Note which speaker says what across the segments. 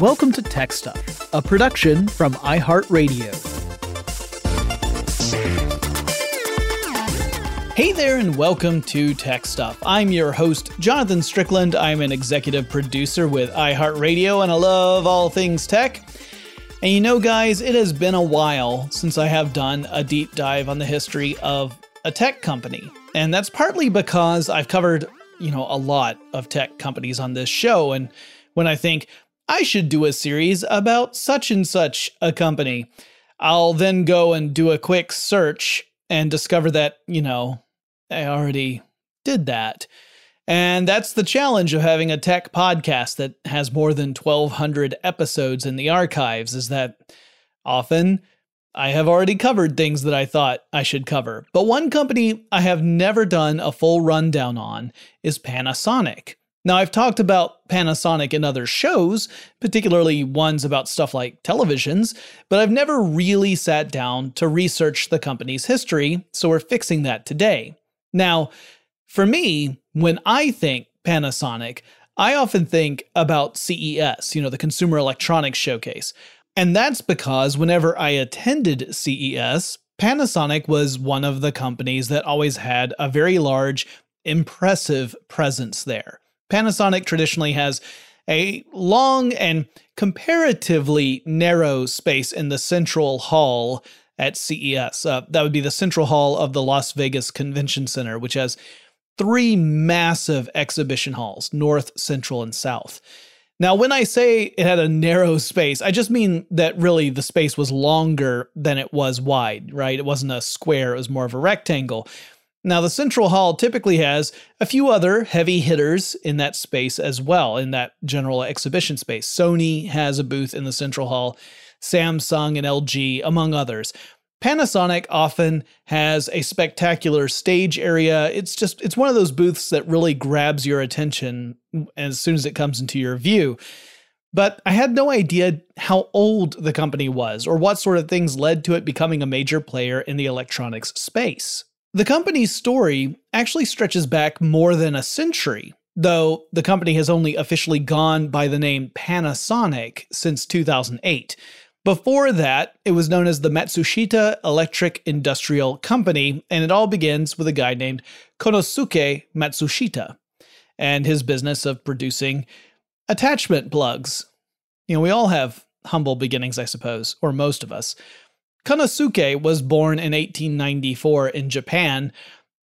Speaker 1: Welcome to Tech Stuff, a production from iHeartRadio. Hey there, and welcome to Tech Stuff. I'm your host, Jonathan Strickland. I'm an executive producer with iHeartRadio, and I love all things tech. And you know, guys, it has been a while since I have done a deep dive on the history of a tech company. And that's partly because I've covered, you know, a lot of tech companies on this show. And when I think, I should do a series about such and such a company. I'll then go and do a quick search and discover that, you know, I already did that. And that's the challenge of having a tech podcast that has more than 1200 episodes in the archives is that often I have already covered things that I thought I should cover. But one company I have never done a full rundown on is Panasonic. Now, I've talked about Panasonic in other shows, particularly ones about stuff like televisions, but I've never really sat down to research the company's history, so we're fixing that today. Now, for me, when I think Panasonic, I often think about CES, you know, the Consumer Electronics Showcase. And that's because whenever I attended CES, Panasonic was one of the companies that always had a very large, impressive presence there. Panasonic traditionally has a long and comparatively narrow space in the central hall at CES. Uh, that would be the central hall of the Las Vegas Convention Center, which has three massive exhibition halls north, central, and south. Now, when I say it had a narrow space, I just mean that really the space was longer than it was wide, right? It wasn't a square, it was more of a rectangle. Now, the central hall typically has a few other heavy hitters in that space as well, in that general exhibition space. Sony has a booth in the central hall, Samsung and LG, among others. Panasonic often has a spectacular stage area. It's just, it's one of those booths that really grabs your attention as soon as it comes into your view. But I had no idea how old the company was or what sort of things led to it becoming a major player in the electronics space. The company's story actually stretches back more than a century, though the company has only officially gone by the name Panasonic since 2008. Before that, it was known as the Matsushita Electric Industrial Company, and it all begins with a guy named Konosuke Matsushita. and his business of producing attachment plugs. You know, we all have humble beginnings, I suppose, or most of us. Konosuke was born in 1894 in Japan,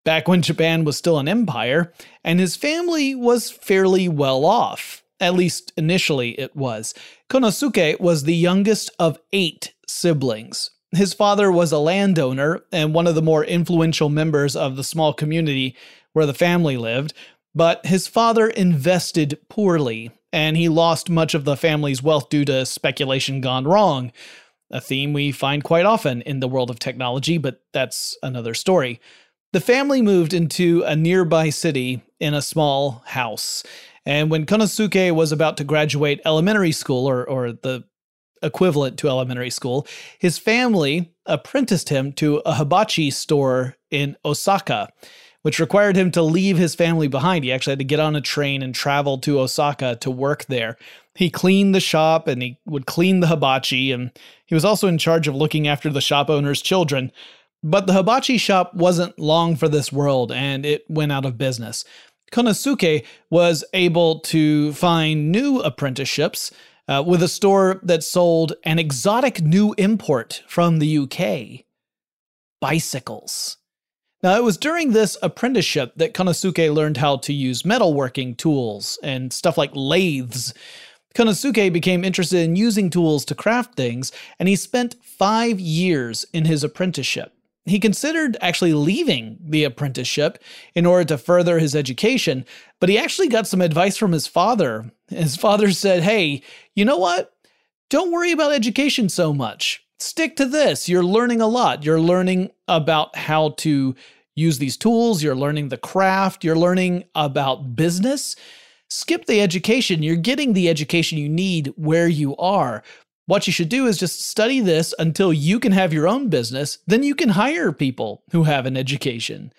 Speaker 1: back when Japan was still an empire, and his family was fairly well off. At least initially it was. Konosuke was the youngest of eight siblings. His father was a landowner and one of the more influential members of the small community where the family lived, but his father invested poorly and he lost much of the family's wealth due to speculation gone wrong. A theme we find quite often in the world of technology, but that's another story. The family moved into a nearby city in a small house. And when Konosuke was about to graduate elementary school, or, or the equivalent to elementary school, his family apprenticed him to a hibachi store in Osaka, which required him to leave his family behind. He actually had to get on a train and travel to Osaka to work there. He cleaned the shop and he would clean the hibachi, and he was also in charge of looking after the shop owner's children. But the hibachi shop wasn't long for this world and it went out of business. Konosuke was able to find new apprenticeships uh, with a store that sold an exotic new import from the UK bicycles. Now, it was during this apprenticeship that Konosuke learned how to use metalworking tools and stuff like lathes. Konosuke became interested in using tools to craft things, and he spent five years in his apprenticeship. He considered actually leaving the apprenticeship in order to further his education, but he actually got some advice from his father. His father said, Hey, you know what? Don't worry about education so much. Stick to this. You're learning a lot. You're learning about how to use these tools, you're learning the craft, you're learning about business. Skip the education. You're getting the education you need where you are. What you should do is just study this until you can have your own business. Then you can hire people who have an education.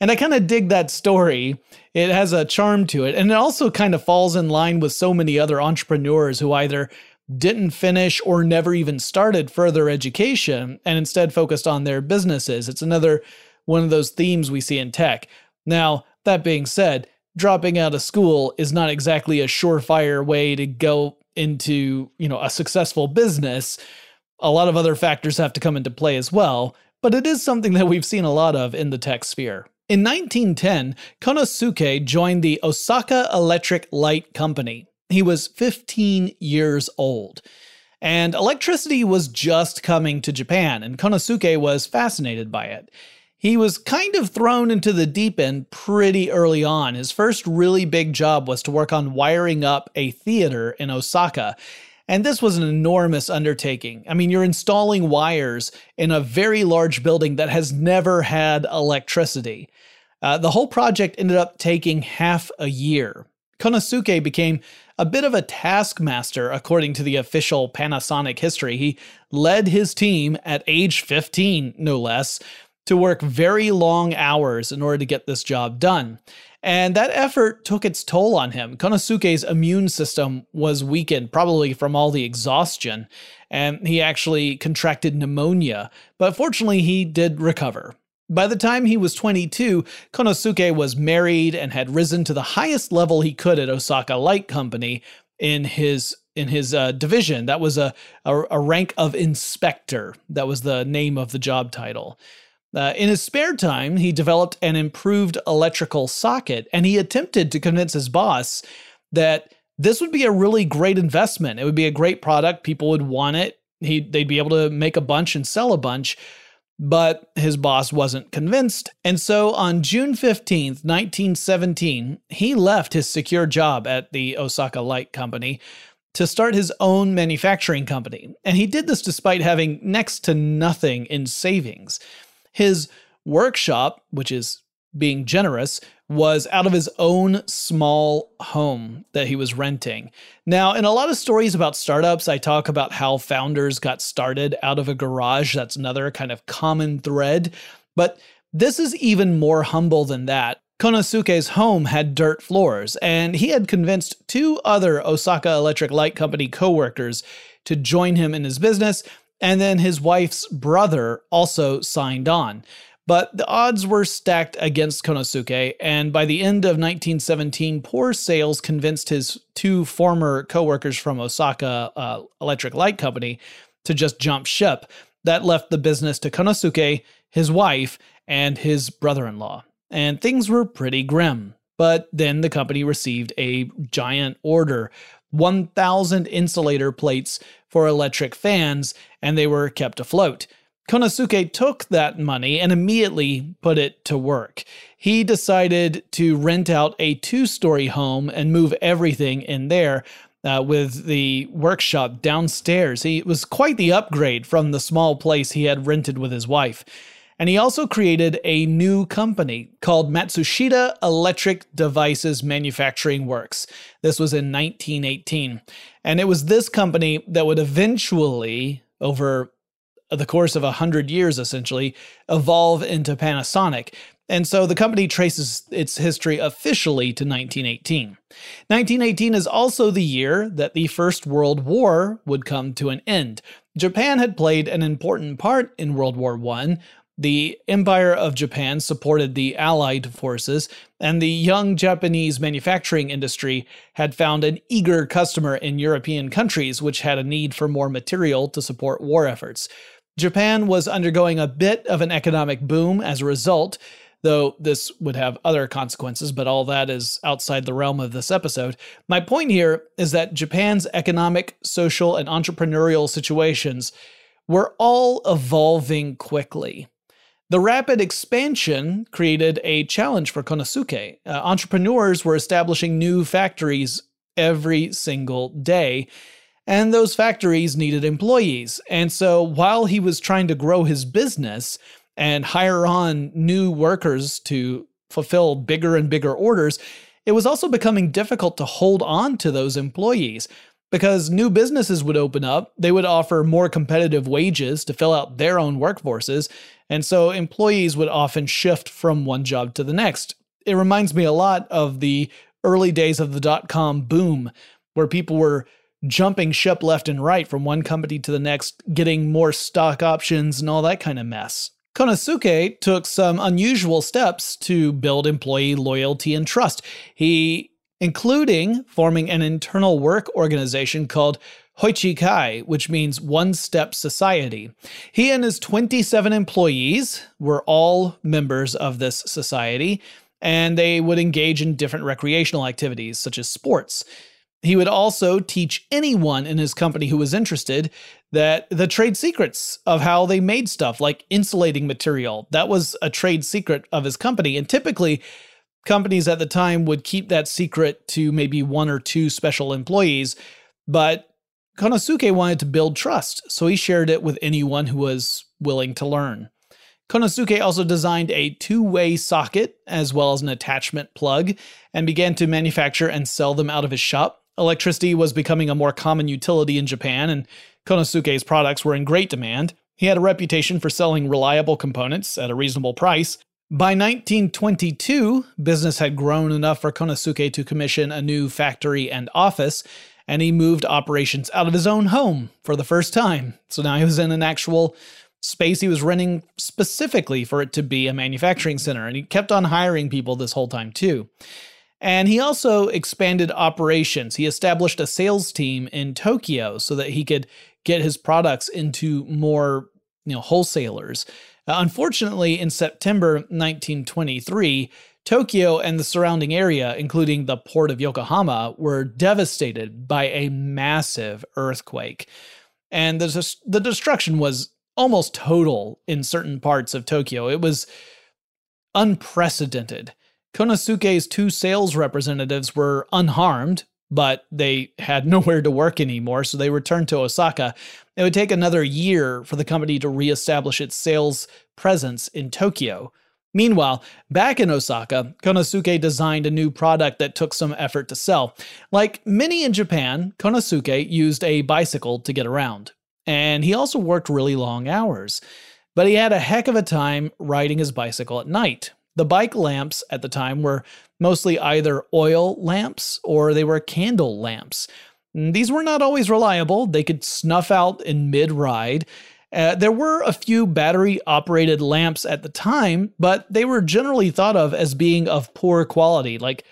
Speaker 1: And I kind of dig that story. It has a charm to it. And it also kind of falls in line with so many other entrepreneurs who either didn't finish or never even started further education and instead focused on their businesses. It's another one of those themes we see in tech. Now, that being said, dropping out of school is not exactly a surefire way to go into, you know, a successful business, a lot of other factors have to come into play as well, but it is something that we've seen a lot of in the tech sphere. In 1910, Konosuke joined the Osaka Electric Light Company. He was 15 years old. And electricity was just coming to Japan, and Konosuke was fascinated by it. He was kind of thrown into the deep end pretty early on. His first really big job was to work on wiring up a theater in Osaka. And this was an enormous undertaking. I mean, you're installing wires in a very large building that has never had electricity. Uh, the whole project ended up taking half a year. Konosuke became a bit of a taskmaster, according to the official Panasonic history. He led his team at age 15, no less, to work very long hours in order to get this job done. And that effort took its toll on him. Konosuke's immune system was weakened, probably from all the exhaustion, and he actually contracted pneumonia, but fortunately, he did recover. By the time he was 22, Konosuke was married and had risen to the highest level he could at Osaka Light Company in his in his uh, division. That was a, a, a rank of inspector. That was the name of the job title. Uh, in his spare time, he developed an improved electrical socket and he attempted to convince his boss that this would be a really great investment. It would be a great product. People would want it. He, they'd be able to make a bunch and sell a bunch. But his boss wasn't convinced. And so on June 15th, 1917, he left his secure job at the Osaka Light Company to start his own manufacturing company. And he did this despite having next to nothing in savings. His workshop, which is being generous, was out of his own small home that he was renting. Now, in a lot of stories about startups, I talk about how founders got started out of a garage. That's another kind of common thread. But this is even more humble than that. Konosuke's home had dirt floors, and he had convinced two other Osaka Electric Light Company coworkers to join him in his business and then his wife's brother also signed on. But the odds were stacked against Konosuke, and by the end of 1917, poor sales convinced his two former coworkers from Osaka uh, Electric Light Company to just jump ship. That left the business to Konosuke, his wife, and his brother in law. And things were pretty grim. But then the company received a giant order 1,000 insulator plates for electric fans, and they were kept afloat. Konosuke took that money and immediately put it to work. He decided to rent out a two story home and move everything in there. Uh, with the workshop downstairs. He was quite the upgrade from the small place he had rented with his wife. And he also created a new company called Matsushita Electric Devices Manufacturing Works. This was in 1918. And it was this company that would eventually, over the course of 100 years essentially, evolve into Panasonic. And so the company traces its history officially to 1918. 1918 is also the year that the First World War would come to an end. Japan had played an important part in World War I, the Empire of Japan supported the Allied forces, and the young Japanese manufacturing industry had found an eager customer in European countries which had a need for more material to support war efforts. Japan was undergoing a bit of an economic boom as a result, though this would have other consequences, but all that is outside the realm of this episode. My point here is that Japan's economic, social, and entrepreneurial situations were all evolving quickly. The rapid expansion created a challenge for Konosuke. Uh, entrepreneurs were establishing new factories every single day, and those factories needed employees. And so while he was trying to grow his business and hire on new workers to fulfill bigger and bigger orders, it was also becoming difficult to hold on to those employees because new businesses would open up. They would offer more competitive wages to fill out their own workforces. And so employees would often shift from one job to the next. It reminds me a lot of the early days of the dot com boom, where people were jumping ship left and right from one company to the next, getting more stock options and all that kind of mess. Konosuke took some unusual steps to build employee loyalty and trust. He including forming an internal work organization called Hoichikai, which means One Step Society. He and his 27 employees were all members of this society, and they would engage in different recreational activities such as sports. He would also teach anyone in his company who was interested that the trade secrets of how they made stuff like insulating material. That was a trade secret of his company. And typically, companies at the time would keep that secret to maybe one or two special employees, but Konosuke wanted to build trust, so he shared it with anyone who was willing to learn. Konosuke also designed a two way socket as well as an attachment plug and began to manufacture and sell them out of his shop. Electricity was becoming a more common utility in Japan, and Konosuke's products were in great demand. He had a reputation for selling reliable components at a reasonable price, by 1922, business had grown enough for Konosuke to commission a new factory and office, and he moved operations out of his own home for the first time. So now he was in an actual space he was renting specifically for it to be a manufacturing center, and he kept on hiring people this whole time too. And he also expanded operations. He established a sales team in Tokyo so that he could get his products into more, you know, wholesalers. Uh, unfortunately, in September 1923, Tokyo and the surrounding area, including the port of Yokohama, were devastated by a massive earthquake. And the, the destruction was almost total in certain parts of Tokyo. It was unprecedented. Konosuke's two sales representatives were unharmed, but they had nowhere to work anymore, so they returned to Osaka. It would take another year for the company to reestablish its sales presence in Tokyo. Meanwhile, back in Osaka, Konosuke designed a new product that took some effort to sell. Like many in Japan, Konosuke used a bicycle to get around. And he also worked really long hours. But he had a heck of a time riding his bicycle at night. The bike lamps at the time were mostly either oil lamps or they were candle lamps. These were not always reliable, they could snuff out in mid ride, Uh, there were a few battery operated lamps at the time, but they were generally thought of as being of poor quality, like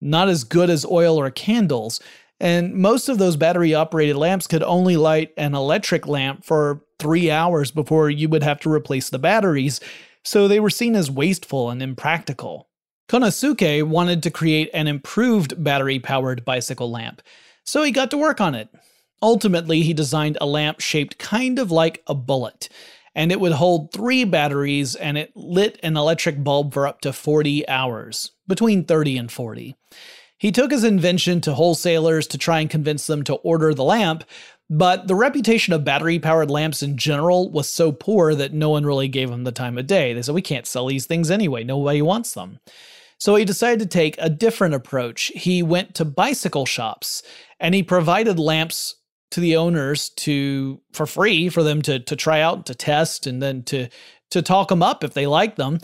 Speaker 1: not as good as oil or candles. And most of those battery operated lamps could only light an electric lamp for three hours before you would have to replace the batteries, so they were seen as wasteful and impractical. Konosuke wanted to create an improved battery powered bicycle lamp, so he got to work on it. Ultimately, he designed a lamp shaped kind of like a bullet, and it would hold three batteries and it lit an electric bulb for up to 40 hours, between 30 and 40. He took his invention to wholesalers to try and convince them to order the lamp, but the reputation of battery powered lamps in general was so poor that no one really gave him the time of day. They said, We can't sell these things anyway, nobody wants them. So he decided to take a different approach. He went to bicycle shops and he provided lamps to the owners to for free for them to to try out to test and then to to talk them up if they liked them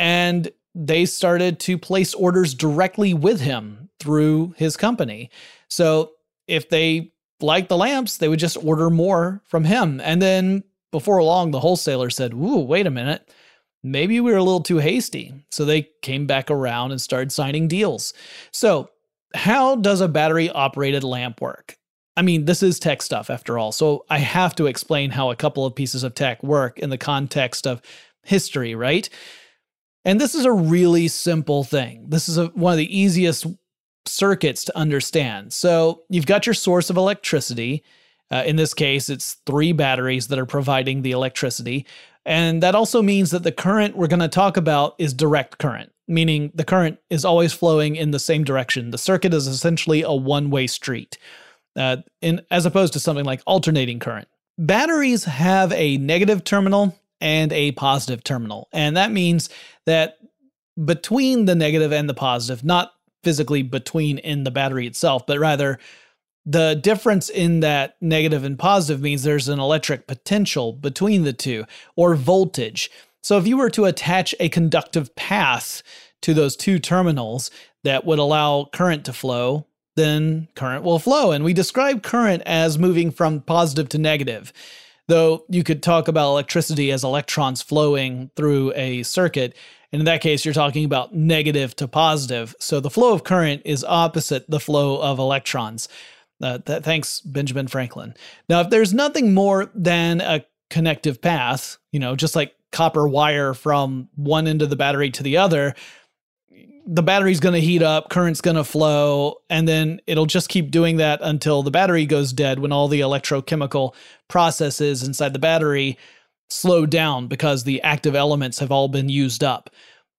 Speaker 1: and they started to place orders directly with him through his company so if they liked the lamps they would just order more from him. And then before long the wholesaler said ooh wait a minute. Maybe we were a little too hasty. So they came back around and started signing deals. So how does a battery operated lamp work? I mean, this is tech stuff after all, so I have to explain how a couple of pieces of tech work in the context of history, right? And this is a really simple thing. This is a, one of the easiest circuits to understand. So you've got your source of electricity. Uh, in this case, it's three batteries that are providing the electricity. And that also means that the current we're going to talk about is direct current, meaning the current is always flowing in the same direction. The circuit is essentially a one way street uh, in as opposed to something like alternating current. Batteries have a negative terminal and a positive terminal, and that means that between the negative and the positive, not physically between in the battery itself, but rather the difference in that negative and positive means there's an electric potential between the two, or voltage. So if you were to attach a conductive path to those two terminals that would allow current to flow, then current will flow. And we describe current as moving from positive to negative. Though you could talk about electricity as electrons flowing through a circuit. And in that case, you're talking about negative to positive. So the flow of current is opposite the flow of electrons. Uh, th- thanks, Benjamin Franklin. Now, if there's nothing more than a connective path, you know, just like copper wire from one end of the battery to the other, the battery's going to heat up, current's going to flow, and then it'll just keep doing that until the battery goes dead when all the electrochemical processes inside the battery slow down because the active elements have all been used up.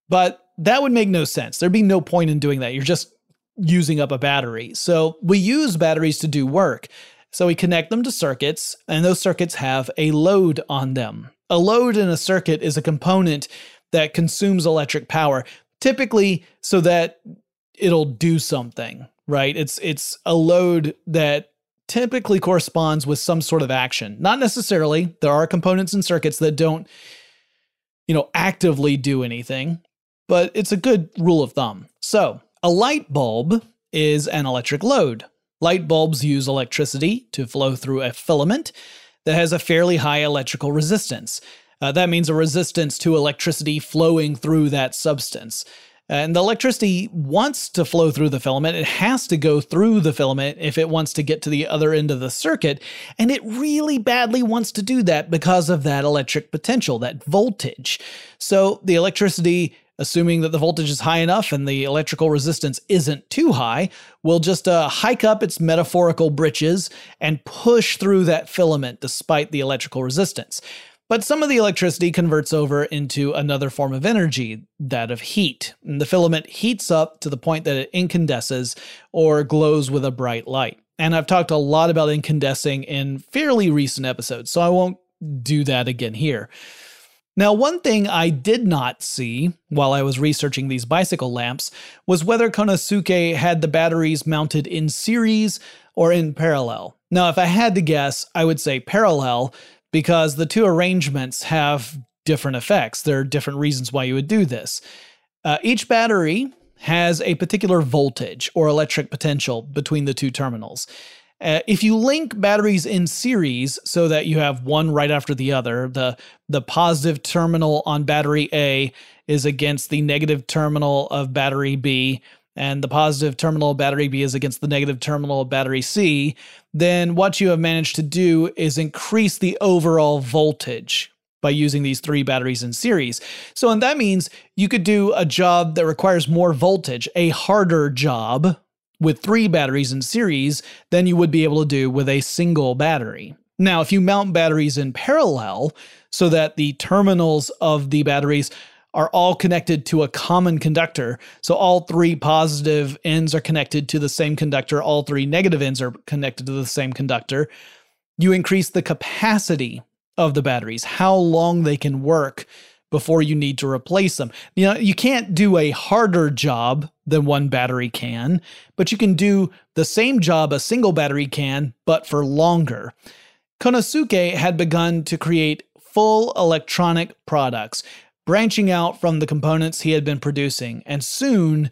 Speaker 1: But that would make no sense. There'd be no point in doing that. You're just using up a battery. So we use batteries to do work. So we connect them to circuits, and those circuits have a load on them. A load in a circuit is a component that consumes electric power typically so that it'll do something, right? It's it's a load that typically corresponds with some sort of action. Not necessarily. There are components and circuits that don't you know actively do anything, but it's a good rule of thumb. So, a light bulb is an electric load. Light bulbs use electricity to flow through a filament that has a fairly high electrical resistance. Uh, that means a resistance to electricity flowing through that substance. And the electricity wants to flow through the filament. It has to go through the filament if it wants to get to the other end of the circuit. And it really badly wants to do that because of that electric potential, that voltage. So the electricity, assuming that the voltage is high enough and the electrical resistance isn't too high, will just uh, hike up its metaphorical britches and push through that filament despite the electrical resistance. But some of the electricity converts over into another form of energy, that of heat. And the filament heats up to the point that it incandesces or glows with a bright light. And I've talked a lot about incandescing in fairly recent episodes, so I won't do that again here. Now, one thing I did not see while I was researching these bicycle lamps was whether Konosuke had the batteries mounted in series or in parallel. Now, if I had to guess, I would say parallel because the two arrangements have different effects. There are different reasons why you would do this. Uh, each battery has a particular voltage or electric potential between the two terminals. Uh, if you link batteries in series so that you have one right after the other, the the positive terminal on battery A is against the negative terminal of battery B, and the positive terminal of battery B is against the negative terminal of battery C, then what you have managed to do is increase the overall voltage by using these three batteries in series. So, and that means you could do a job that requires more voltage, a harder job, with three batteries in series than you would be able to do with a single battery. Now, if you mount batteries in parallel so that the terminals of the batteries are all connected to a common conductor, so all three positive ends are connected to the same conductor, all three negative ends are connected to the same conductor, you increase the capacity of the batteries, how long they can work before you need to replace them. You know, you can't do a harder job than one battery can, but you can do the same job a single battery can, but for longer. Konosuke had begun to create full electronic products, branching out from the components he had been producing, and soon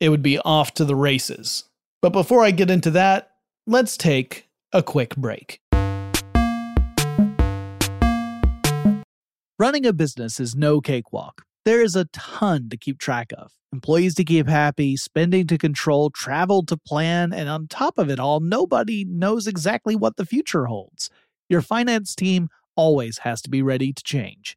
Speaker 1: it would be off to the races. But before I get into that, let's take a quick break. Running a business is no cakewalk. There is a ton to keep track of employees to keep happy, spending to control, travel to plan, and on top of it all, nobody knows exactly what the future holds. Your finance team always has to be ready to change.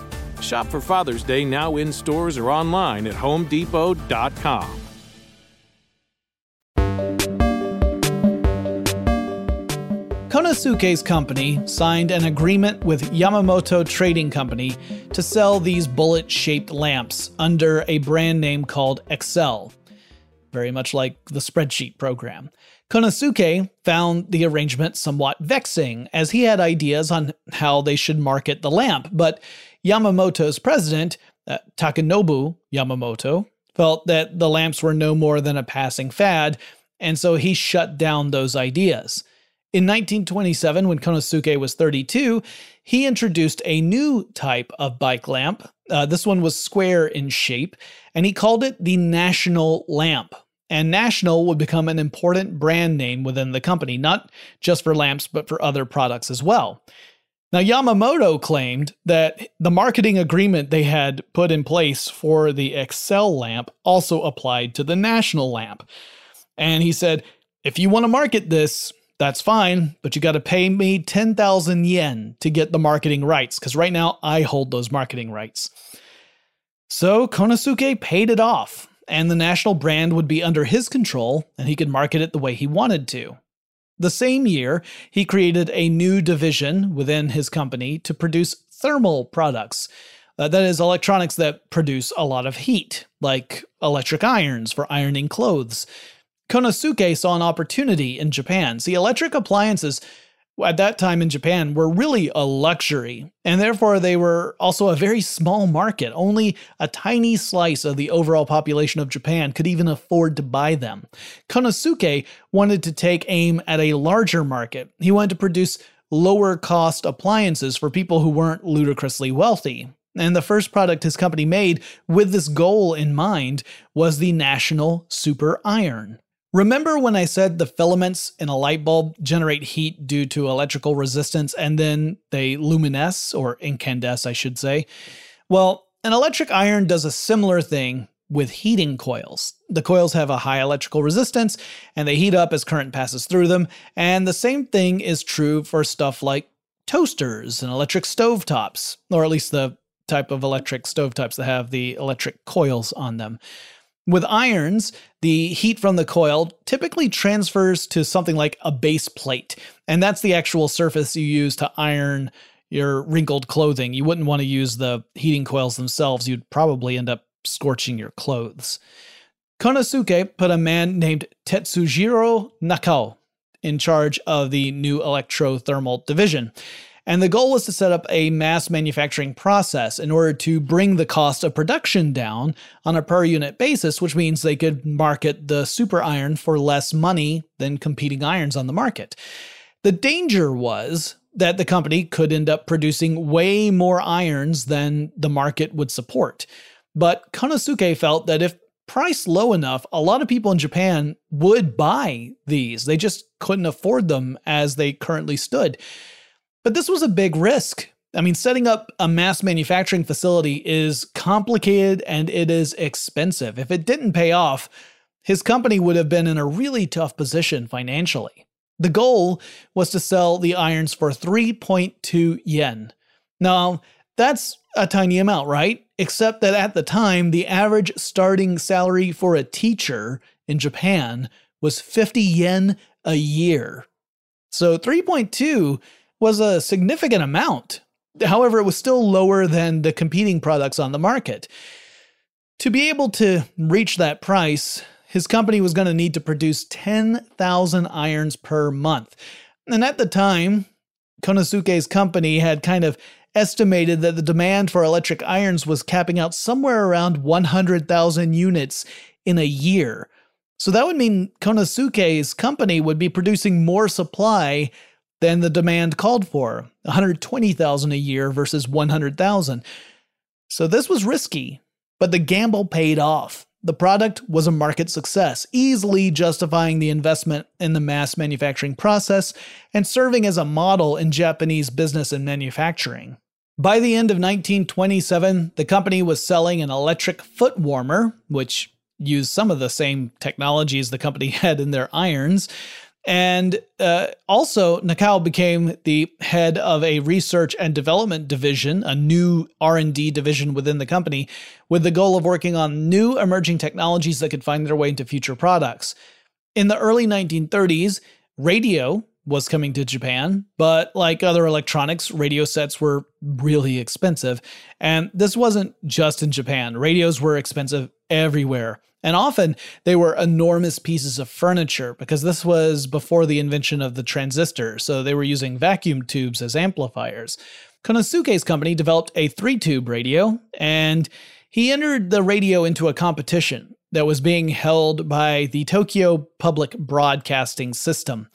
Speaker 2: Shop for Father's Day now in stores or online at homedepot.com.
Speaker 1: Konosuke's company signed an agreement with Yamamoto Trading Company to sell these bullet shaped lamps under a brand name called Excel, very much like the spreadsheet program. Konosuke found the arrangement somewhat vexing, as he had ideas on how they should market the lamp, but Yamamoto's president, uh, Takanobu Yamamoto, felt that the lamps were no more than a passing fad, and so he shut down those ideas. In 1927, when Konosuke was 32, he introduced a new type of bike lamp. Uh, this one was square in shape, and he called it the National Lamp. And National would become an important brand name within the company, not just for lamps, but for other products as well. Now, Yamamoto claimed that the marketing agreement they had put in place for the Excel lamp also applied to the National lamp. And he said, if you want to market this, that's fine, but you got to pay me 10,000 yen to get the marketing rights, because right now I hold those marketing rights. So Konosuke paid it off, and the national brand would be under his control, and he could market it the way he wanted to. The same year, he created a new division within his company to produce thermal products. Uh, that is, electronics that produce a lot of heat, like electric irons for ironing clothes, Konosuke saw an opportunity in Japan. See, electric appliances at that time in Japan were really a luxury, and therefore they were also a very small market. Only a tiny slice of the overall population of Japan could even afford to buy them. Konosuke wanted to take aim at a larger market. He wanted to produce lower cost appliances for people who weren't ludicrously wealthy. And the first product his company made with this goal in mind was the National Super Iron. Remember when I said the filaments in a light bulb generate heat due to electrical resistance and then they luminesce, or incandesce, I should say? Well, an electric iron does a similar thing with heating coils. The coils have a high electrical resistance and they heat up as current passes through them, and the same thing is true for stuff like toasters and electric stovetops, or at least the type of electric stovetops that have the electric coils on them. With irons, the heat from the coil typically transfers to something like a base plate, and that's the actual surface you use to iron your wrinkled clothing. You wouldn't want to use the heating coils themselves, you'd probably end up scorching your clothes. Konosuke put a man named Tetsujiro Nakao in charge of the new electrothermal division. And the goal was to set up a mass manufacturing process in order to bring the cost of production down on a per unit basis, which means they could market the super iron for less money than competing irons on the market. The danger was that the company could end up producing way more irons than the market would support. But Konosuke felt that if priced low enough, a lot of people in Japan would buy these. They just couldn't afford them as they currently stood. But this was a big risk. I mean, setting up a mass manufacturing facility is complicated and it is expensive. If it didn't pay off, his company would have been in a really tough position financially. The goal was to sell the irons for 3.2 yen. Now, that's a tiny amount, right? Except that at the time, the average starting salary for a teacher in Japan was 50 yen a year. So 3.2 was a significant amount. However, it was still lower than the competing products on the market. To be able to reach that price, his company was going to need to produce 10,000 irons per month. And at the time, Konosuke's company had kind of estimated that the demand for electric irons was capping out somewhere around 100,000 units in a year. So that would mean Konosuke's company would be producing more supply than the demand called for 120,000 a year versus 100,000. So this was risky, but the gamble paid off. The product was a market success, easily justifying the investment in the mass manufacturing process and serving as a model in Japanese business and manufacturing. By the end of 1927, the company was selling an electric foot warmer, which used some of the same technologies the company had in their irons. And uh, also, Nakao became the head of a research and development division, a new R&D division within the company, with the goal of working on new emerging technologies that could find their way into future products. In the early 1930s, radio was coming to Japan, but like other electronics, radio sets were really expensive. And this wasn't just in Japan. Radios were expensive everywhere. And often they were enormous pieces of furniture because this was before the invention of the transistor, so they were using vacuum tubes as amplifiers. Konosuke's company developed a three tube radio, and he entered the radio into a competition that was being held by the Tokyo Public Broadcasting System.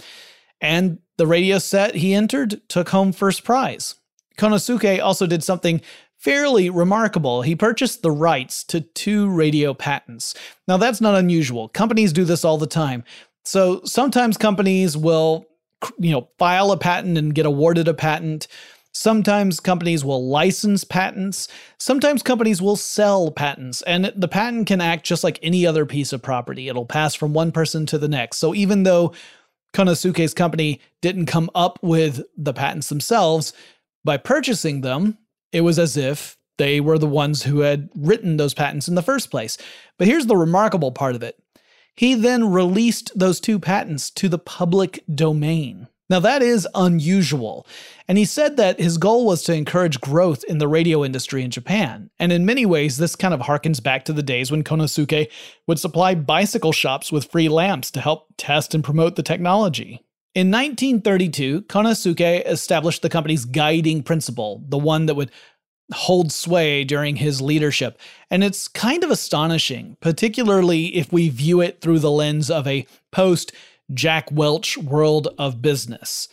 Speaker 1: And the radio set he entered took home first prize. Konosuke also did something fairly remarkable. He purchased the rights to two radio patents. Now, that's not unusual. Companies do this all the time. So sometimes companies will, you know, file a patent and get awarded a patent. Sometimes companies will license patents. Sometimes companies will sell patents. And the patent can act just like any other piece of property. It'll pass from one person to the next. So even though Konosuke's company didn't come up with the patents themselves, by purchasing them, it was as if they were the ones who had written those patents in the first place. But here's the remarkable part of it he then released those two patents to the public domain. Now, that is unusual. And he said that his goal was to encourage growth in the radio industry in Japan. And in many ways, this kind of harkens back to the days when Konosuke would supply bicycle shops with free lamps to help test and promote the technology. In 1932, Konosuke established the company's guiding principle, the one that would hold sway during his leadership. And it's kind of astonishing, particularly if we view it through the lens of a post Jack Welch world of business.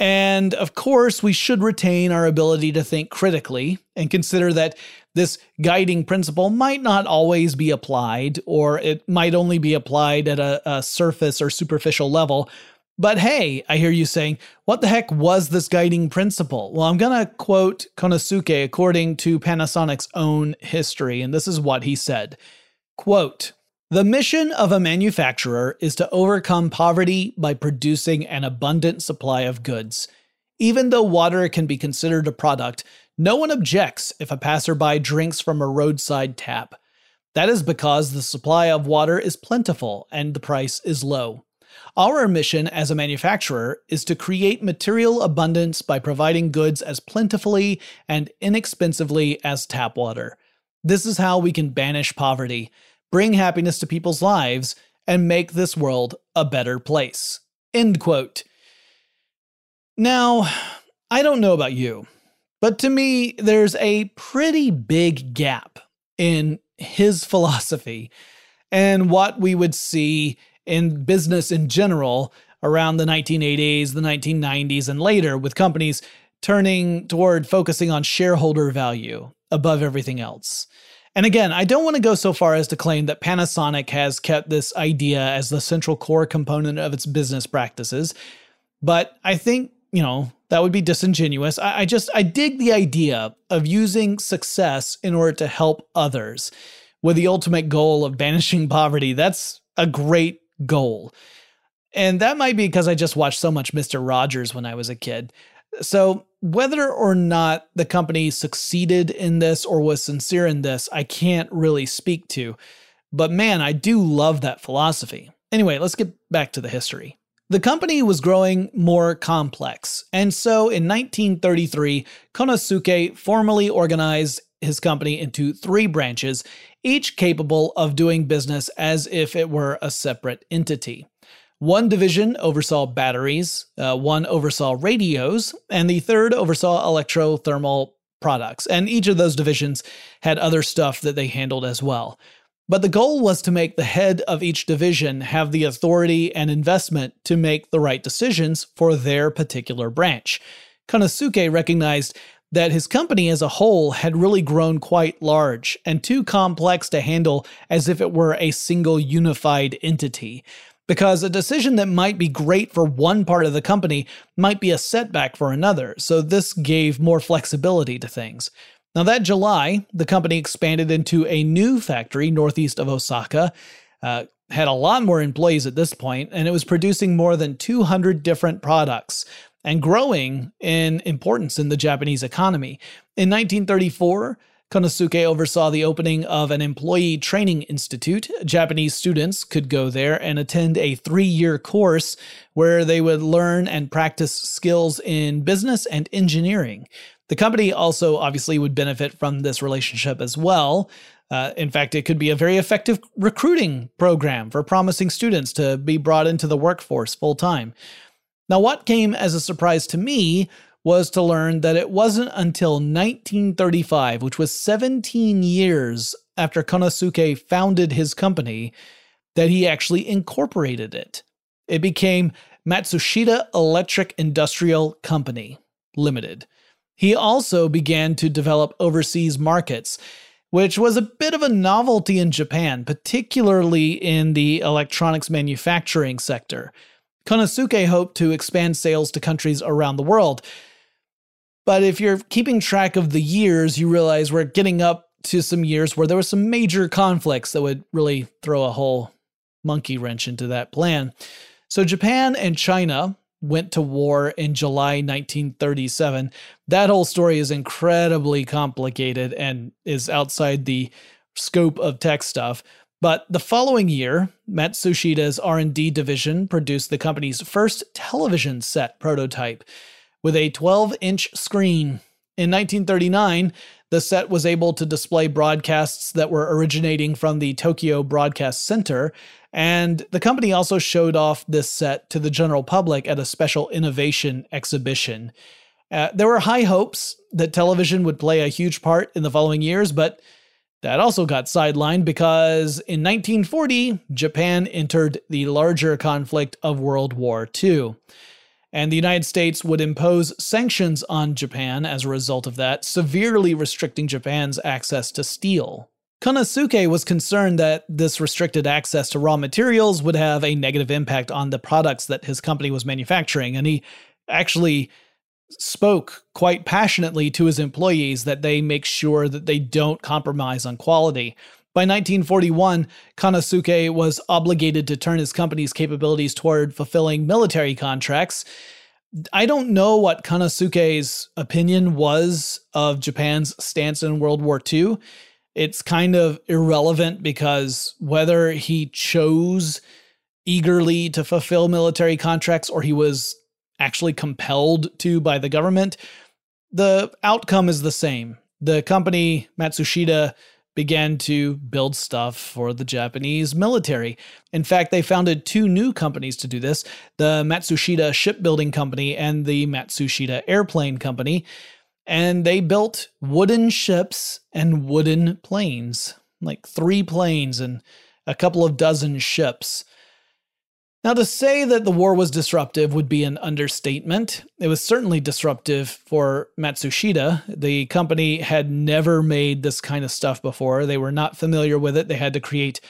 Speaker 1: And of course, we should retain our ability to think critically and consider that this guiding principle might not always be applied, or it might only be applied at a, a surface or superficial level but hey, I hear you saying, what the heck was this guiding principle? Well, I'm going to quote Konosuke according to Panasonic's own history, and this is what he said. Quote, the mission of a manufacturer is to overcome poverty by producing an abundant supply of goods. Even though water can be considered a product, no one objects if a passerby drinks from a roadside tap. That is because the supply of water is plentiful and the price is low. Our mission as a manufacturer is to create material abundance by providing goods as plentifully and inexpensively as tap water. This is how we can banish poverty, bring happiness to people's lives, and make this world a better place. End quote. Now, I don't know about you, but to me, there's a pretty big gap in his philosophy and what we would see in business in general around the 1980s, the 1990s, and later, with companies turning toward focusing on shareholder value above everything else. And again, I don't want to go so far as to claim that Panasonic has kept this idea as the central core component of its business practices, but I think, you know, that would be disingenuous. I, I just, I dig the idea of using success in order to help others with the ultimate goal of banishing poverty. That's a great goal. And that might be because I just watched so much Mr. Rogers when I was a kid. So, whether or not the company succeeded in this or was sincere in this, I can't really speak to. But man, I do love that philosophy. Anyway, let's get back to the history. The company was growing more complex, and so in 1933, Konosuke formally organized his company into three branches, each capable of doing business as if it were a separate entity. One division oversaw batteries, uh, one oversaw radios, and the third oversaw electrothermal products. And each of those divisions had other stuff that they handled as well. But the goal was to make the head of each division have the authority and investment to make the right decisions for their particular branch. Konosuke recognized that his company as a whole had really grown quite large and too complex to handle as if it were a single unified entity. Because a decision that might be great for one part of the company might be a setback for another, so this gave more flexibility to things. Now, that July, the company expanded into a new factory northeast of Osaka. Uh, had a lot more employees at this point, and it was producing more than 200 different products and growing in importance in the Japanese economy. In 1934, Konosuke oversaw the opening of an employee training institute. Japanese students could go there and attend a three year course where they would learn and practice skills in business and engineering. The company also obviously would benefit from this relationship as well. Uh, in fact, it could be a very effective recruiting program for promising students to be brought into the workforce full time. Now, what came as a surprise to me was to learn that it wasn't until 1935, which was 17 years after Konosuke founded his company, that he actually incorporated it. It became Matsushita Electric Industrial Company Limited. He also began to develop overseas markets, which was a bit of a novelty in Japan, particularly in the electronics manufacturing sector. Konosuke hoped to expand sales to countries around the world. But if you're keeping track of the years, you realize we're getting up to some years where there were some major conflicts that would really throw a whole monkey wrench into that plan. So Japan and China went to war in July 1937. That whole story is incredibly complicated and is outside the scope of tech stuff. But the following year, Matsushita's R&D division produced the company's first television set prototype with a 12-inch screen. In 1939, the set was able to display broadcasts that were originating from the Tokyo Broadcast Center, and the company also showed off this set to the general public at a special innovation exhibition. Uh, there were high hopes that television would play a huge part in the following years, but that also got sidelined because in 1940, Japan entered the larger conflict of World War II. And the United States would impose sanctions on Japan as a result of that, severely restricting Japan's access to steel. Konosuke was concerned that this restricted access to raw materials would have a negative impact on the products that his company was manufacturing, and he actually spoke quite passionately to his employees that they make sure that they don't compromise on quality. By 1941, Konosuke was obligated to turn his company's capabilities toward fulfilling military contracts. I don't know what Konosuke's opinion was of Japan's stance in World War II. It's kind of irrelevant because whether he chose eagerly to fulfill military contracts or he was actually compelled to by the government, the outcome is the same. The company, Matsushita, began to build stuff for the Japanese military. In fact, they founded two new companies to do this the Matsushita Shipbuilding Company and the Matsushita Airplane Company. And they built wooden ships and wooden planes, like three planes and a couple of dozen ships. Now, to say that the war was disruptive would be an understatement. It was certainly disruptive for Matsushita. The company had never made this kind of stuff before. They were not familiar with it. They had to create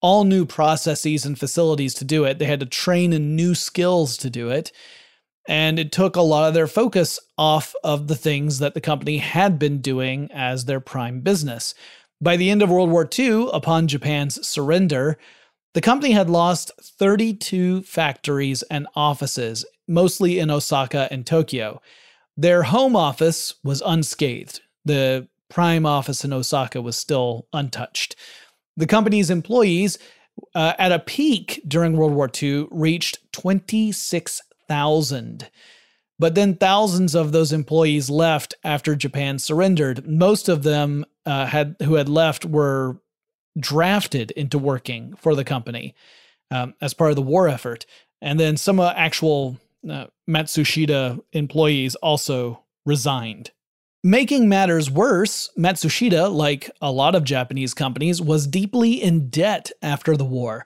Speaker 1: all new processes and facilities to do it. They had to train in new skills to do it. And it took a lot of their focus off of the things that the company had been doing as their prime business. By the end of World War II, upon Japan's surrender, the company had lost 32 factories and offices, mostly in Osaka and Tokyo. Their home office was unscathed. The prime office in Osaka was still untouched. The company's employees, uh, at a peak during World War II, reached 26,000. But then thousands of those employees left after Japan surrendered. Most of them uh, had who had left were drafted into working for the company um, as part of the war effort. And then some uh, actual uh, Matsushita employees also resigned. Making matters worse, Matsushita, like a lot of Japanese companies, was deeply in debt after the war.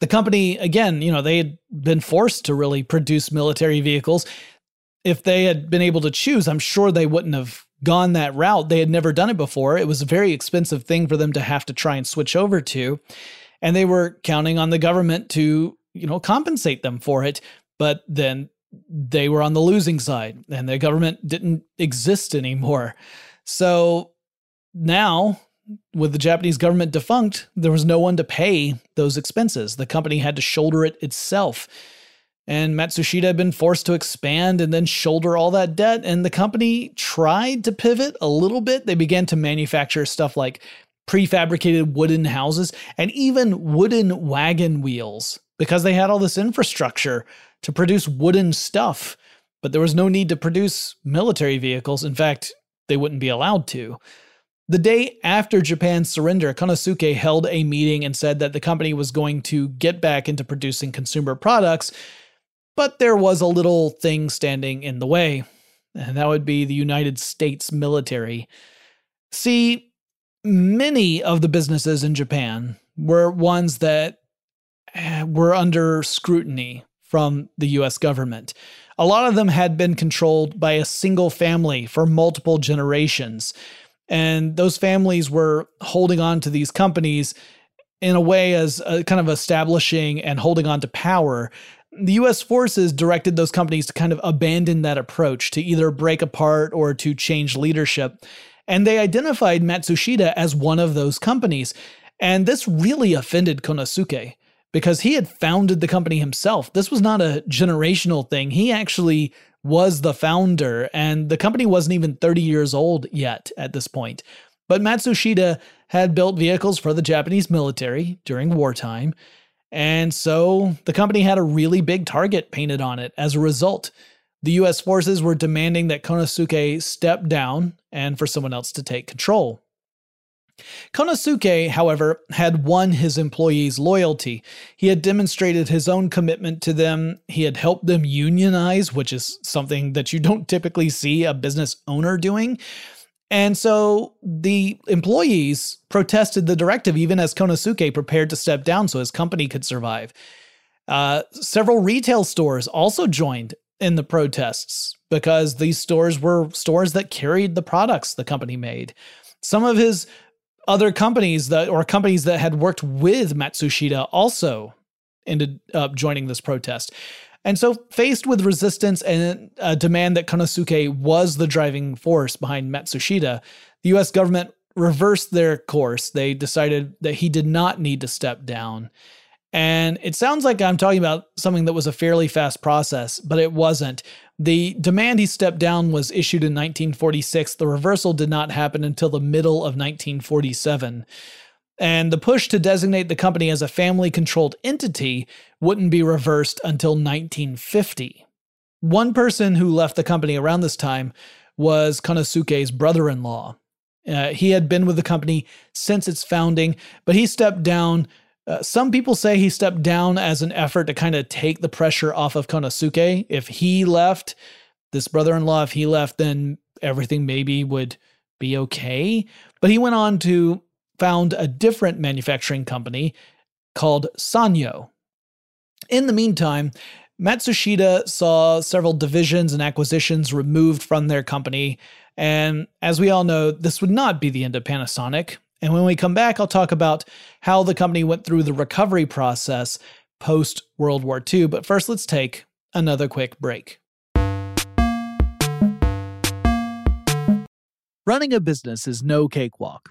Speaker 1: The company, again, you know, they had been forced to really produce military vehicles. If they had been able to choose, I'm sure they wouldn't have gone that route. They had never done it before. It was a very expensive thing for them to have to try and switch over to. And they were counting on the government to, you know, compensate them for it. But then they were on the losing side and the government didn't exist anymore. So now, with the Japanese government defunct, there was no one to pay those expenses. The company had to shoulder it itself. And Matsushita had been forced to expand and then shoulder all that debt. And the company tried to pivot a little bit. They began to manufacture stuff like prefabricated wooden houses and even wooden wagon wheels because they had all this infrastructure to produce wooden stuff. But there was no need to produce military vehicles. In fact, they wouldn't be allowed to. The day after Japan's surrender, Konosuke held a meeting and said that the company was going to get back into producing consumer products but there was a little thing standing in the way, and that would be the United States military. See, many of the businesses in Japan were ones that eh, were under scrutiny from the US government. A lot of them had been controlled by a single family for multiple generations. And those families were holding on to these companies in a way as a, kind of establishing and holding on to power the US forces directed those companies to kind of abandon that approach, to either break apart or to change leadership. And they identified Matsushita as one of those companies. And this really offended Konosuke because he had founded the company himself. This was not a generational thing. He actually was the founder, and the company wasn't even 30 years old yet at this point. But Matsushita had built vehicles for the Japanese military during wartime. And so the company had a really big target painted on it. As a result, the US forces were demanding that Konosuke step down and for someone else to take control. Konosuke, however, had won his employees' loyalty. He had demonstrated his own commitment to them. He had helped them unionize, which is something that you don't typically see a business owner doing. And so the employees protested the directive even as Konosuke prepared to step down so his company could survive. Uh, several retail stores also joined in the protests because these stores were stores that carried the products the company made. Some of his other companies that or companies that had worked with Matsushita also ended up joining this protest. And so, faced with resistance and a demand that Konosuke was the driving force behind Matsushita, the US government reversed their course. They decided that he did not need to step down. And it sounds like I'm talking about something that was a fairly fast process, but it wasn't. The demand he stepped down was issued in 1946. The reversal did not happen until the middle of 1947 and the push to designate the company as a family controlled entity wouldn't be reversed until 1950. One person who left the company around this time was Konosuke's brother in law. Uh, he had been with the company since its founding, but he stepped down. Uh, some people say he stepped down as an effort to kind of take the pressure off of Konosuke. If he left, this brother in law, if he left, then everything maybe would be okay. But he went on to found a different manufacturing company called Sanyo. In the meantime, Matsushita saw several divisions and acquisitions removed from their company. And as we all know, this would not be the end of Panasonic. And when we come back, I'll talk about how the company went through the recovery process post World War II. But first, let's take another quick break. Running a business is no cakewalk.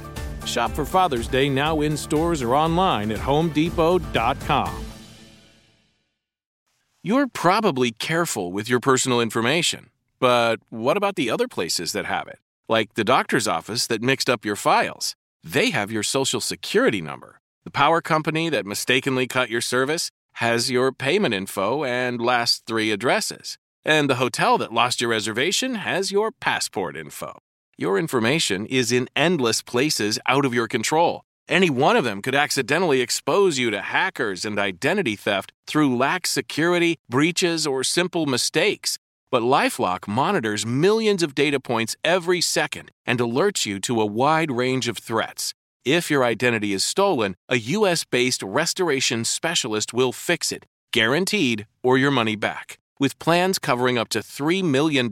Speaker 2: Shop for Father's Day now in stores or online at homedepot.com. You're probably careful with your personal information, but what about the other places that have it? Like the doctor's office that mixed up your files. They have your social security number. The power company that mistakenly cut your service has your payment info and last three addresses. And the hotel that lost your reservation has your passport info. Your information is in endless places out of your control. Any one of them could accidentally expose you to hackers and identity theft through lax security, breaches, or simple mistakes. But Lifelock monitors millions of data points every second and alerts you to a wide range of threats. If your identity is stolen, a US based restoration specialist will fix it, guaranteed, or your money back, with plans covering up to $3 million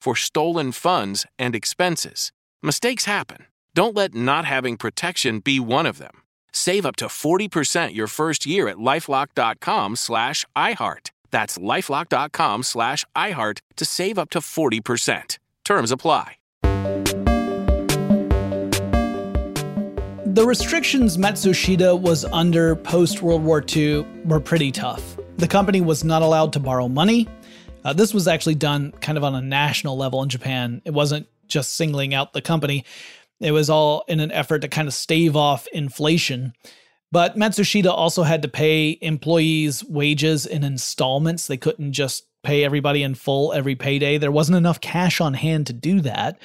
Speaker 2: for stolen funds and expenses. Mistakes happen. Don't let not having protection be one of them. Save up to 40% your first year at lifelock.com slash iHeart. That's lifelock.com slash iHeart to save up to 40%. Terms apply.
Speaker 1: The restrictions Matsushita was under post World War II were pretty tough. The company was not allowed to borrow money. Uh, this was actually done kind of on a national level in Japan. It wasn't just singling out the company, it was all in an effort to kind of stave off inflation. But Matsushita also had to pay employees' wages in installments. They couldn't just pay everybody in full every payday. There wasn't enough cash on hand to do that.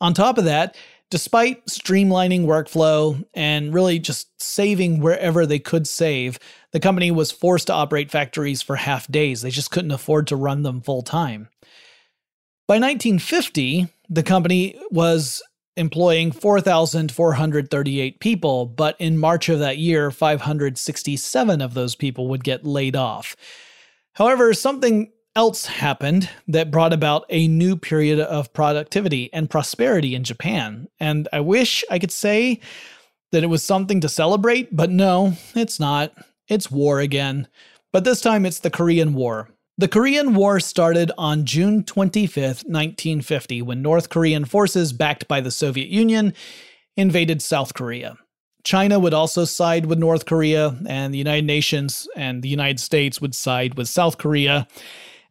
Speaker 1: On top of that, despite streamlining workflow and really just saving wherever they could save, the company was forced to operate factories for half days. They just couldn't afford to run them full time. By 1950, the company was employing 4,438 people, but in March of that year, 567 of those people would get laid off. However, something else happened that brought about a new period of productivity and prosperity in Japan. And I wish I could say that it was something to celebrate, but no, it's not. It's war again. But this time it's the Korean War. The Korean War started on June 25, 1950, when North Korean forces, backed by the Soviet Union, invaded South Korea. China would also side with North Korea, and the United Nations and the United States would side with South Korea.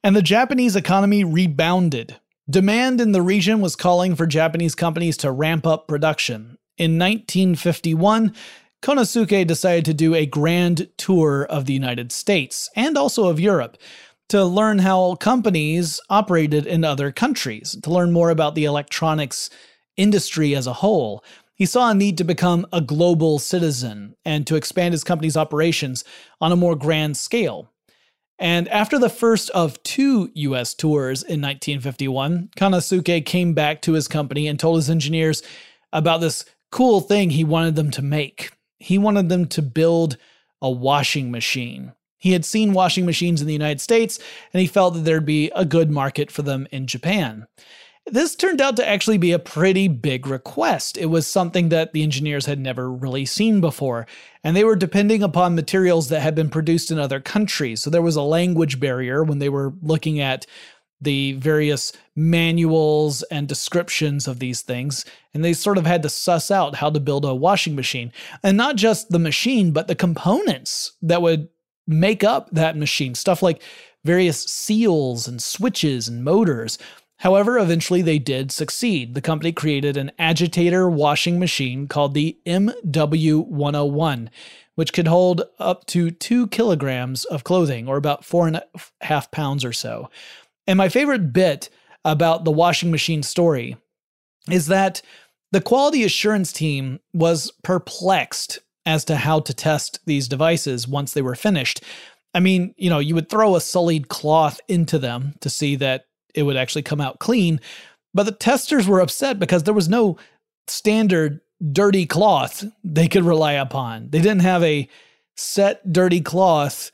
Speaker 1: And the Japanese economy rebounded. Demand in the region was calling for Japanese companies to ramp up production. In 1951, Konosuke decided to do a grand tour of the United States and also of Europe to learn how companies operated in other countries, to learn more about the electronics industry as a whole. He saw a need to become a global citizen and to expand his company's operations on a more grand scale. And after the first of two US tours in 1951, Konosuke came back to his company and told his engineers about this cool thing he wanted them to make. He wanted them to build a washing machine. He had seen washing machines in the United States, and he felt that there'd be a good market for them in Japan. This turned out to actually be a pretty big request. It was something that the engineers had never really seen before, and they were depending upon materials that had been produced in other countries. So there was a language barrier when they were looking at the various manuals and descriptions of these things, and they sort of had to suss out how to build a washing machine. And not just the machine, but the components that would make up that machine, stuff like various seals and switches and motors. However, eventually they did succeed. The company created an agitator washing machine called the MW101, which could hold up to two kilograms of clothing, or about four and a half pounds or so. And my favorite bit about the washing machine story is that the quality assurance team was perplexed as to how to test these devices once they were finished. I mean, you know, you would throw a sullied cloth into them to see that it would actually come out clean, but the testers were upset because there was no standard dirty cloth they could rely upon. They didn't have a set dirty cloth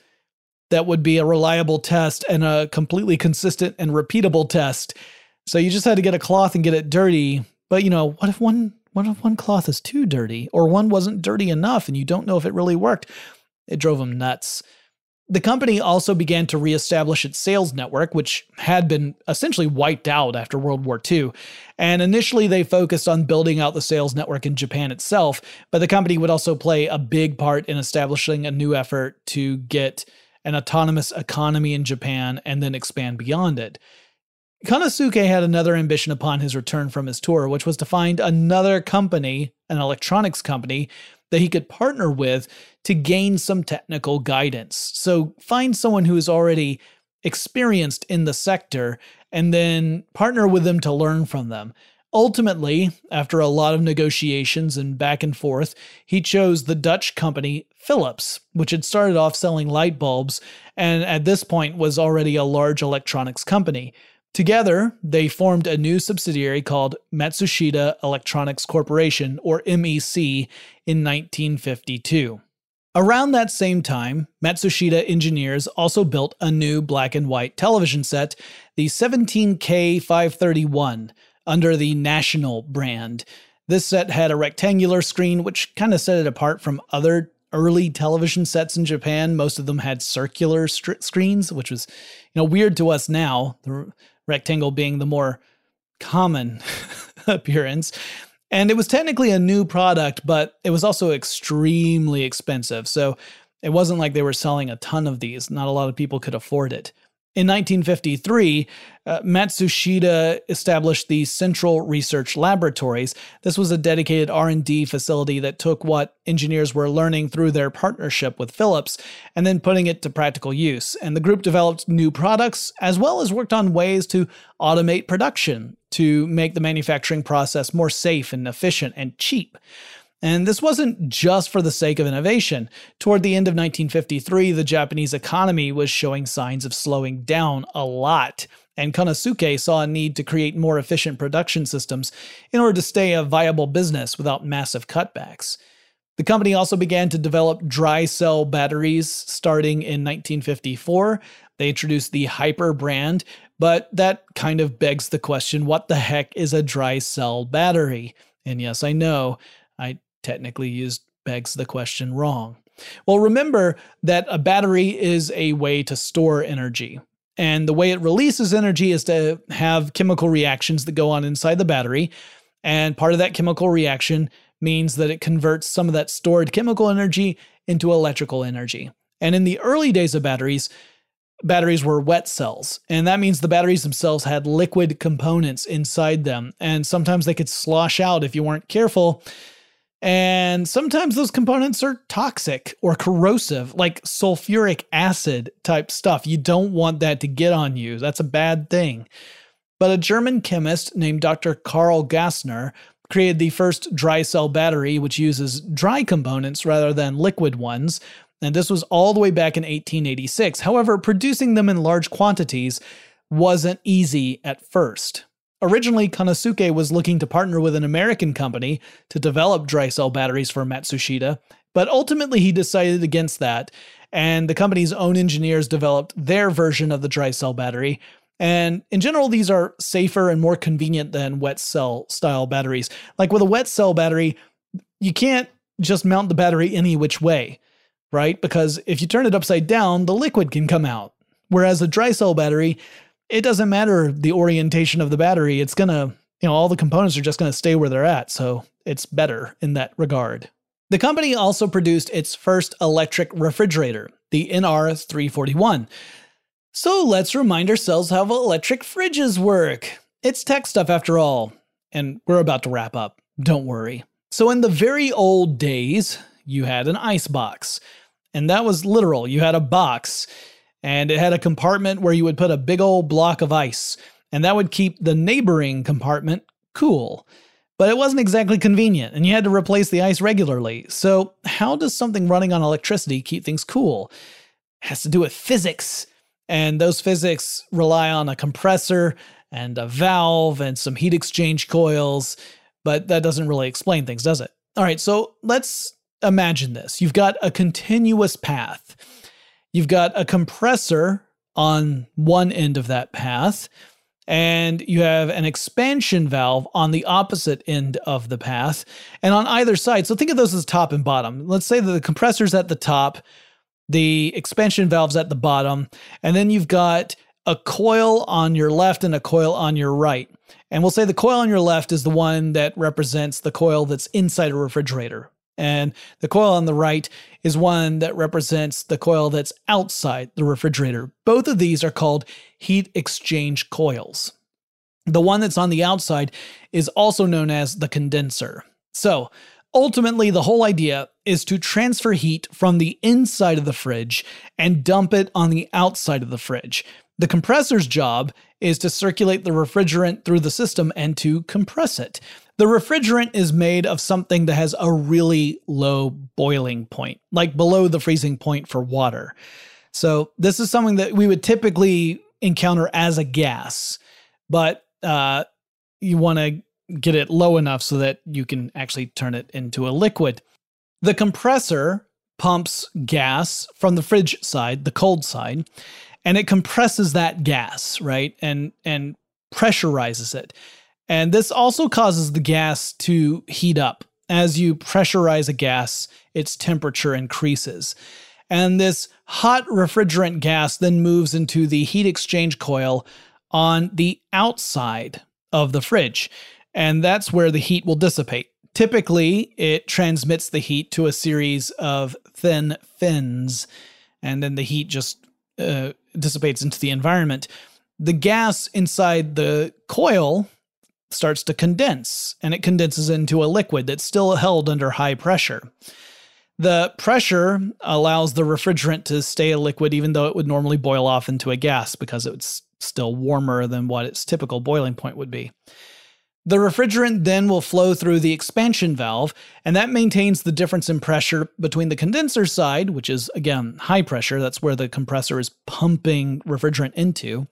Speaker 1: that would be a reliable test and a completely consistent and repeatable test. So you just had to get a cloth and get it dirty. But you know, what if one what if one cloth is too dirty or one wasn't dirty enough and you don't know if it really worked? It drove him nuts. The company also began to reestablish its sales network, which had been essentially wiped out after World War II. And initially, they focused on building out the sales network in Japan itself, but the company would also play a big part in establishing a new effort to get an autonomous economy in Japan and then expand beyond it. Konosuke had another ambition upon his return from his tour, which was to find another company, an electronics company, that he could partner with to gain some technical guidance. So find someone who is already experienced in the sector and then partner with them to learn from them. Ultimately, after a lot of negotiations and back and forth, he chose the Dutch company Philips, which had started off selling light bulbs and at this point was already a large electronics company. Together, they formed a new subsidiary called Matsushita Electronics Corporation, or MEC, in 1952. Around that same time, Matsushita engineers also built a new black and white television set, the 17K531, under the National brand. This set had a rectangular screen, which kind of set it apart from other early television sets in Japan. Most of them had circular screens, which was, you know, weird to us now. The rectangle being the more common appearance. And it was technically a new product, but it was also extremely expensive. So it wasn't like they were selling a ton of these. Not a lot of people could afford it. In 1953, uh, Matsushita established the Central Research Laboratories. This was a dedicated R&D facility that took what engineers were learning through their partnership with Philips and then putting it to practical use. And the group developed new products as well as worked on ways to automate production to make the manufacturing process more safe and efficient and cheap. And this wasn't just for the sake of innovation. Toward the end of 1953, the Japanese economy was showing signs of slowing down a lot, and Konosuke saw a need to create more efficient production systems in order to stay a viable business without massive cutbacks. The company also began to develop dry cell batteries starting in 1954. They introduced the Hyper brand, but that kind of begs the question what the heck is a dry cell battery? And yes, I know, I technically used begs the question wrong. Well, remember that a battery is a way to store energy. And the way it releases energy is to have chemical reactions that go on inside the battery. And part of that chemical reaction means that it converts some of that stored chemical energy into electrical energy. And in the early days of batteries, batteries were wet cells. And that means the batteries themselves had liquid components inside them. And sometimes they could slosh out if you weren't careful and sometimes those components are toxic or corrosive, like sulfuric acid type stuff. You don't want that to get on you. That's a bad thing. But a German chemist named Dr. Karl Gassner created the first dry cell battery, which uses dry components rather than liquid ones. And this was all the way back in 1886. However, producing them in large quantities wasn't easy at first. Originally, Konosuke was looking to partner with an American company to develop dry cell batteries for Matsushita, But ultimately, he decided against that, and the company's own engineers developed their version of the dry cell battery. And in general, these are safer and more convenient than wet cell style batteries. Like with a wet cell battery, you can't just mount the battery any which way, right? Because if you turn it upside down, the liquid can come out. Whereas a dry cell battery, it doesn't matter the orientation of the battery. It's going to, you know, all the components are just going to stay where they're at. So it's better in that regard. The company also produced its first electric refrigerator, the NR341. So let's remind ourselves how electric fridges work. It's tech stuff after all. And we're about to wrap up. Don't worry. So, in the very old days, you had an ice box. And that was literal. You had a box, and it had a compartment where you would put a big old block of ice, and that would keep the neighboring compartment cool. But it wasn't exactly convenient, and you had to replace the ice regularly. So, how does something running on electricity keep things cool? It has to do with physics. And those physics rely on a compressor and a valve and some heat exchange coils but that doesn't really explain things, does it? All right, so let's imagine this. You've got a continuous path. You've got a compressor on one end of that path, and you have an expansion valve on the opposite end of the path, and on either side. So think of those as top and bottom. Let's say that the compressor's at the top, the expansion valve's at the bottom, and then you've got a coil on your left and a coil on your right. And we'll say the coil on your left is the one that represents the coil that's inside a refrigerator. And the coil on the right is one that represents the coil that's outside the refrigerator. Both of these are called heat exchange coils. The one that's on the outside is also known as the condenser. So, ultimately, the whole idea is to transfer heat from the inside of the fridge and dump it on the outside of the fridge. The compressor's job is to circulate the refrigerant through the system and to compress it. The refrigerant is made of something that has a really low boiling point, like below the freezing point for water. So, this is something that we would typically encounter as a gas, but uh, you want to get it low enough so that you can actually turn it into a liquid. The compressor pumps gas from the fridge side, the cold side, and it compresses that gas, right? And and pressurizes it. And this also causes the gas to heat up. As you pressurize a gas, its temperature increases. And this hot refrigerant gas then moves into the heat exchange coil on the outside of the fridge. And that's where the heat will dissipate. Typically, it transmits the heat to a series of thin fins, and then the heat just uh, dissipates into the environment, the gas inside the coil starts to condense and it condenses into a liquid that's still held under high pressure. The pressure allows the refrigerant to stay a liquid even though it would normally boil off into a gas because it's still warmer than what its typical boiling point would be. The refrigerant then will flow through the expansion valve, and that maintains the difference in pressure between the condenser side, which is again high pressure, that's where the compressor is pumping refrigerant into,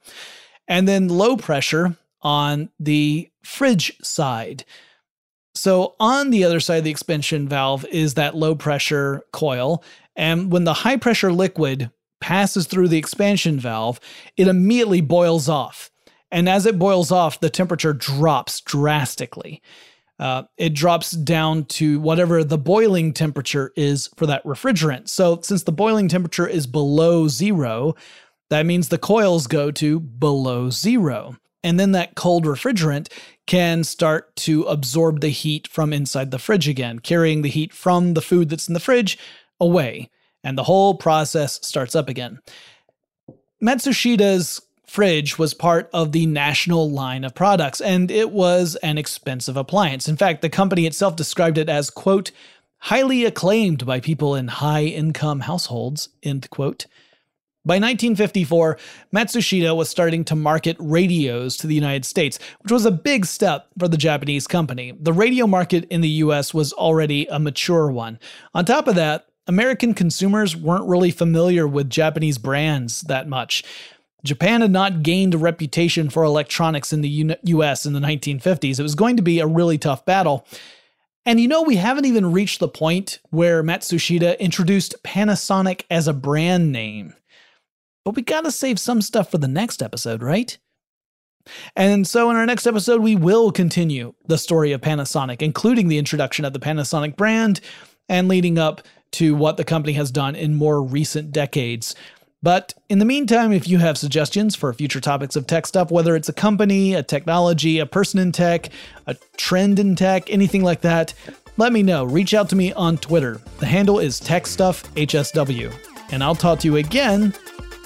Speaker 1: and then low pressure on the fridge side. So, on the other side of the expansion valve is that low pressure coil, and when the high pressure liquid passes through the expansion valve, it immediately boils off. And as it boils off, the temperature drops drastically. Uh, it drops down to whatever the boiling temperature is for that refrigerant. So, since the boiling temperature is below zero, that means the coils go to below zero. And then that cold refrigerant can start to absorb the heat from inside the fridge again, carrying the heat from the food that's in the fridge away. And the whole process starts up again. Matsushita's fridge was part of the national line of products, and it was an expensive appliance. In fact, the company itself described it as, quote, highly acclaimed by people in high income households, end quote. By 1954, Matsushita was starting to market radios to the United States, which was a big step for the Japanese company. The radio market in the US was already a mature one. On top of that, American consumers weren't really familiar with Japanese brands that much. Japan had not gained a reputation for electronics in the US in the 1950s. It was going to be a really tough battle. And you know, we haven't even reached the point where Matsushita introduced Panasonic as a brand name. But we gotta save some stuff for the next episode, right? And so, in our next episode, we will continue the story of Panasonic, including the introduction of the Panasonic brand and leading up to what the company has done in more recent decades. But in the meantime, if you have suggestions for future topics of tech stuff, whether it's a company, a technology, a person in tech, a trend in tech, anything like that, let me know. Reach out to me on Twitter. The handle is TechStuffHSW. And I'll talk to you again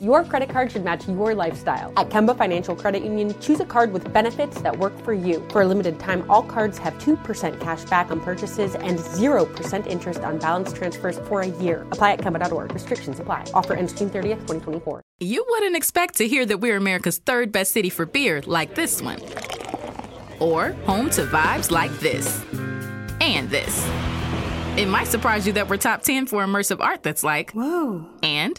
Speaker 3: Your credit card should match your lifestyle. At Kemba Financial Credit Union, choose a card with benefits that work for you. For a limited time, all cards have 2% cash back on purchases and 0% interest on balance transfers for a year. Apply at Kemba.org. Restrictions apply. Offer ends June 30th, 2024.
Speaker 4: You wouldn't expect to hear that we're America's third best city for beer like this one. Or home to vibes like this. And this. It might surprise you that we're top 10 for immersive art that's like, whoa. And,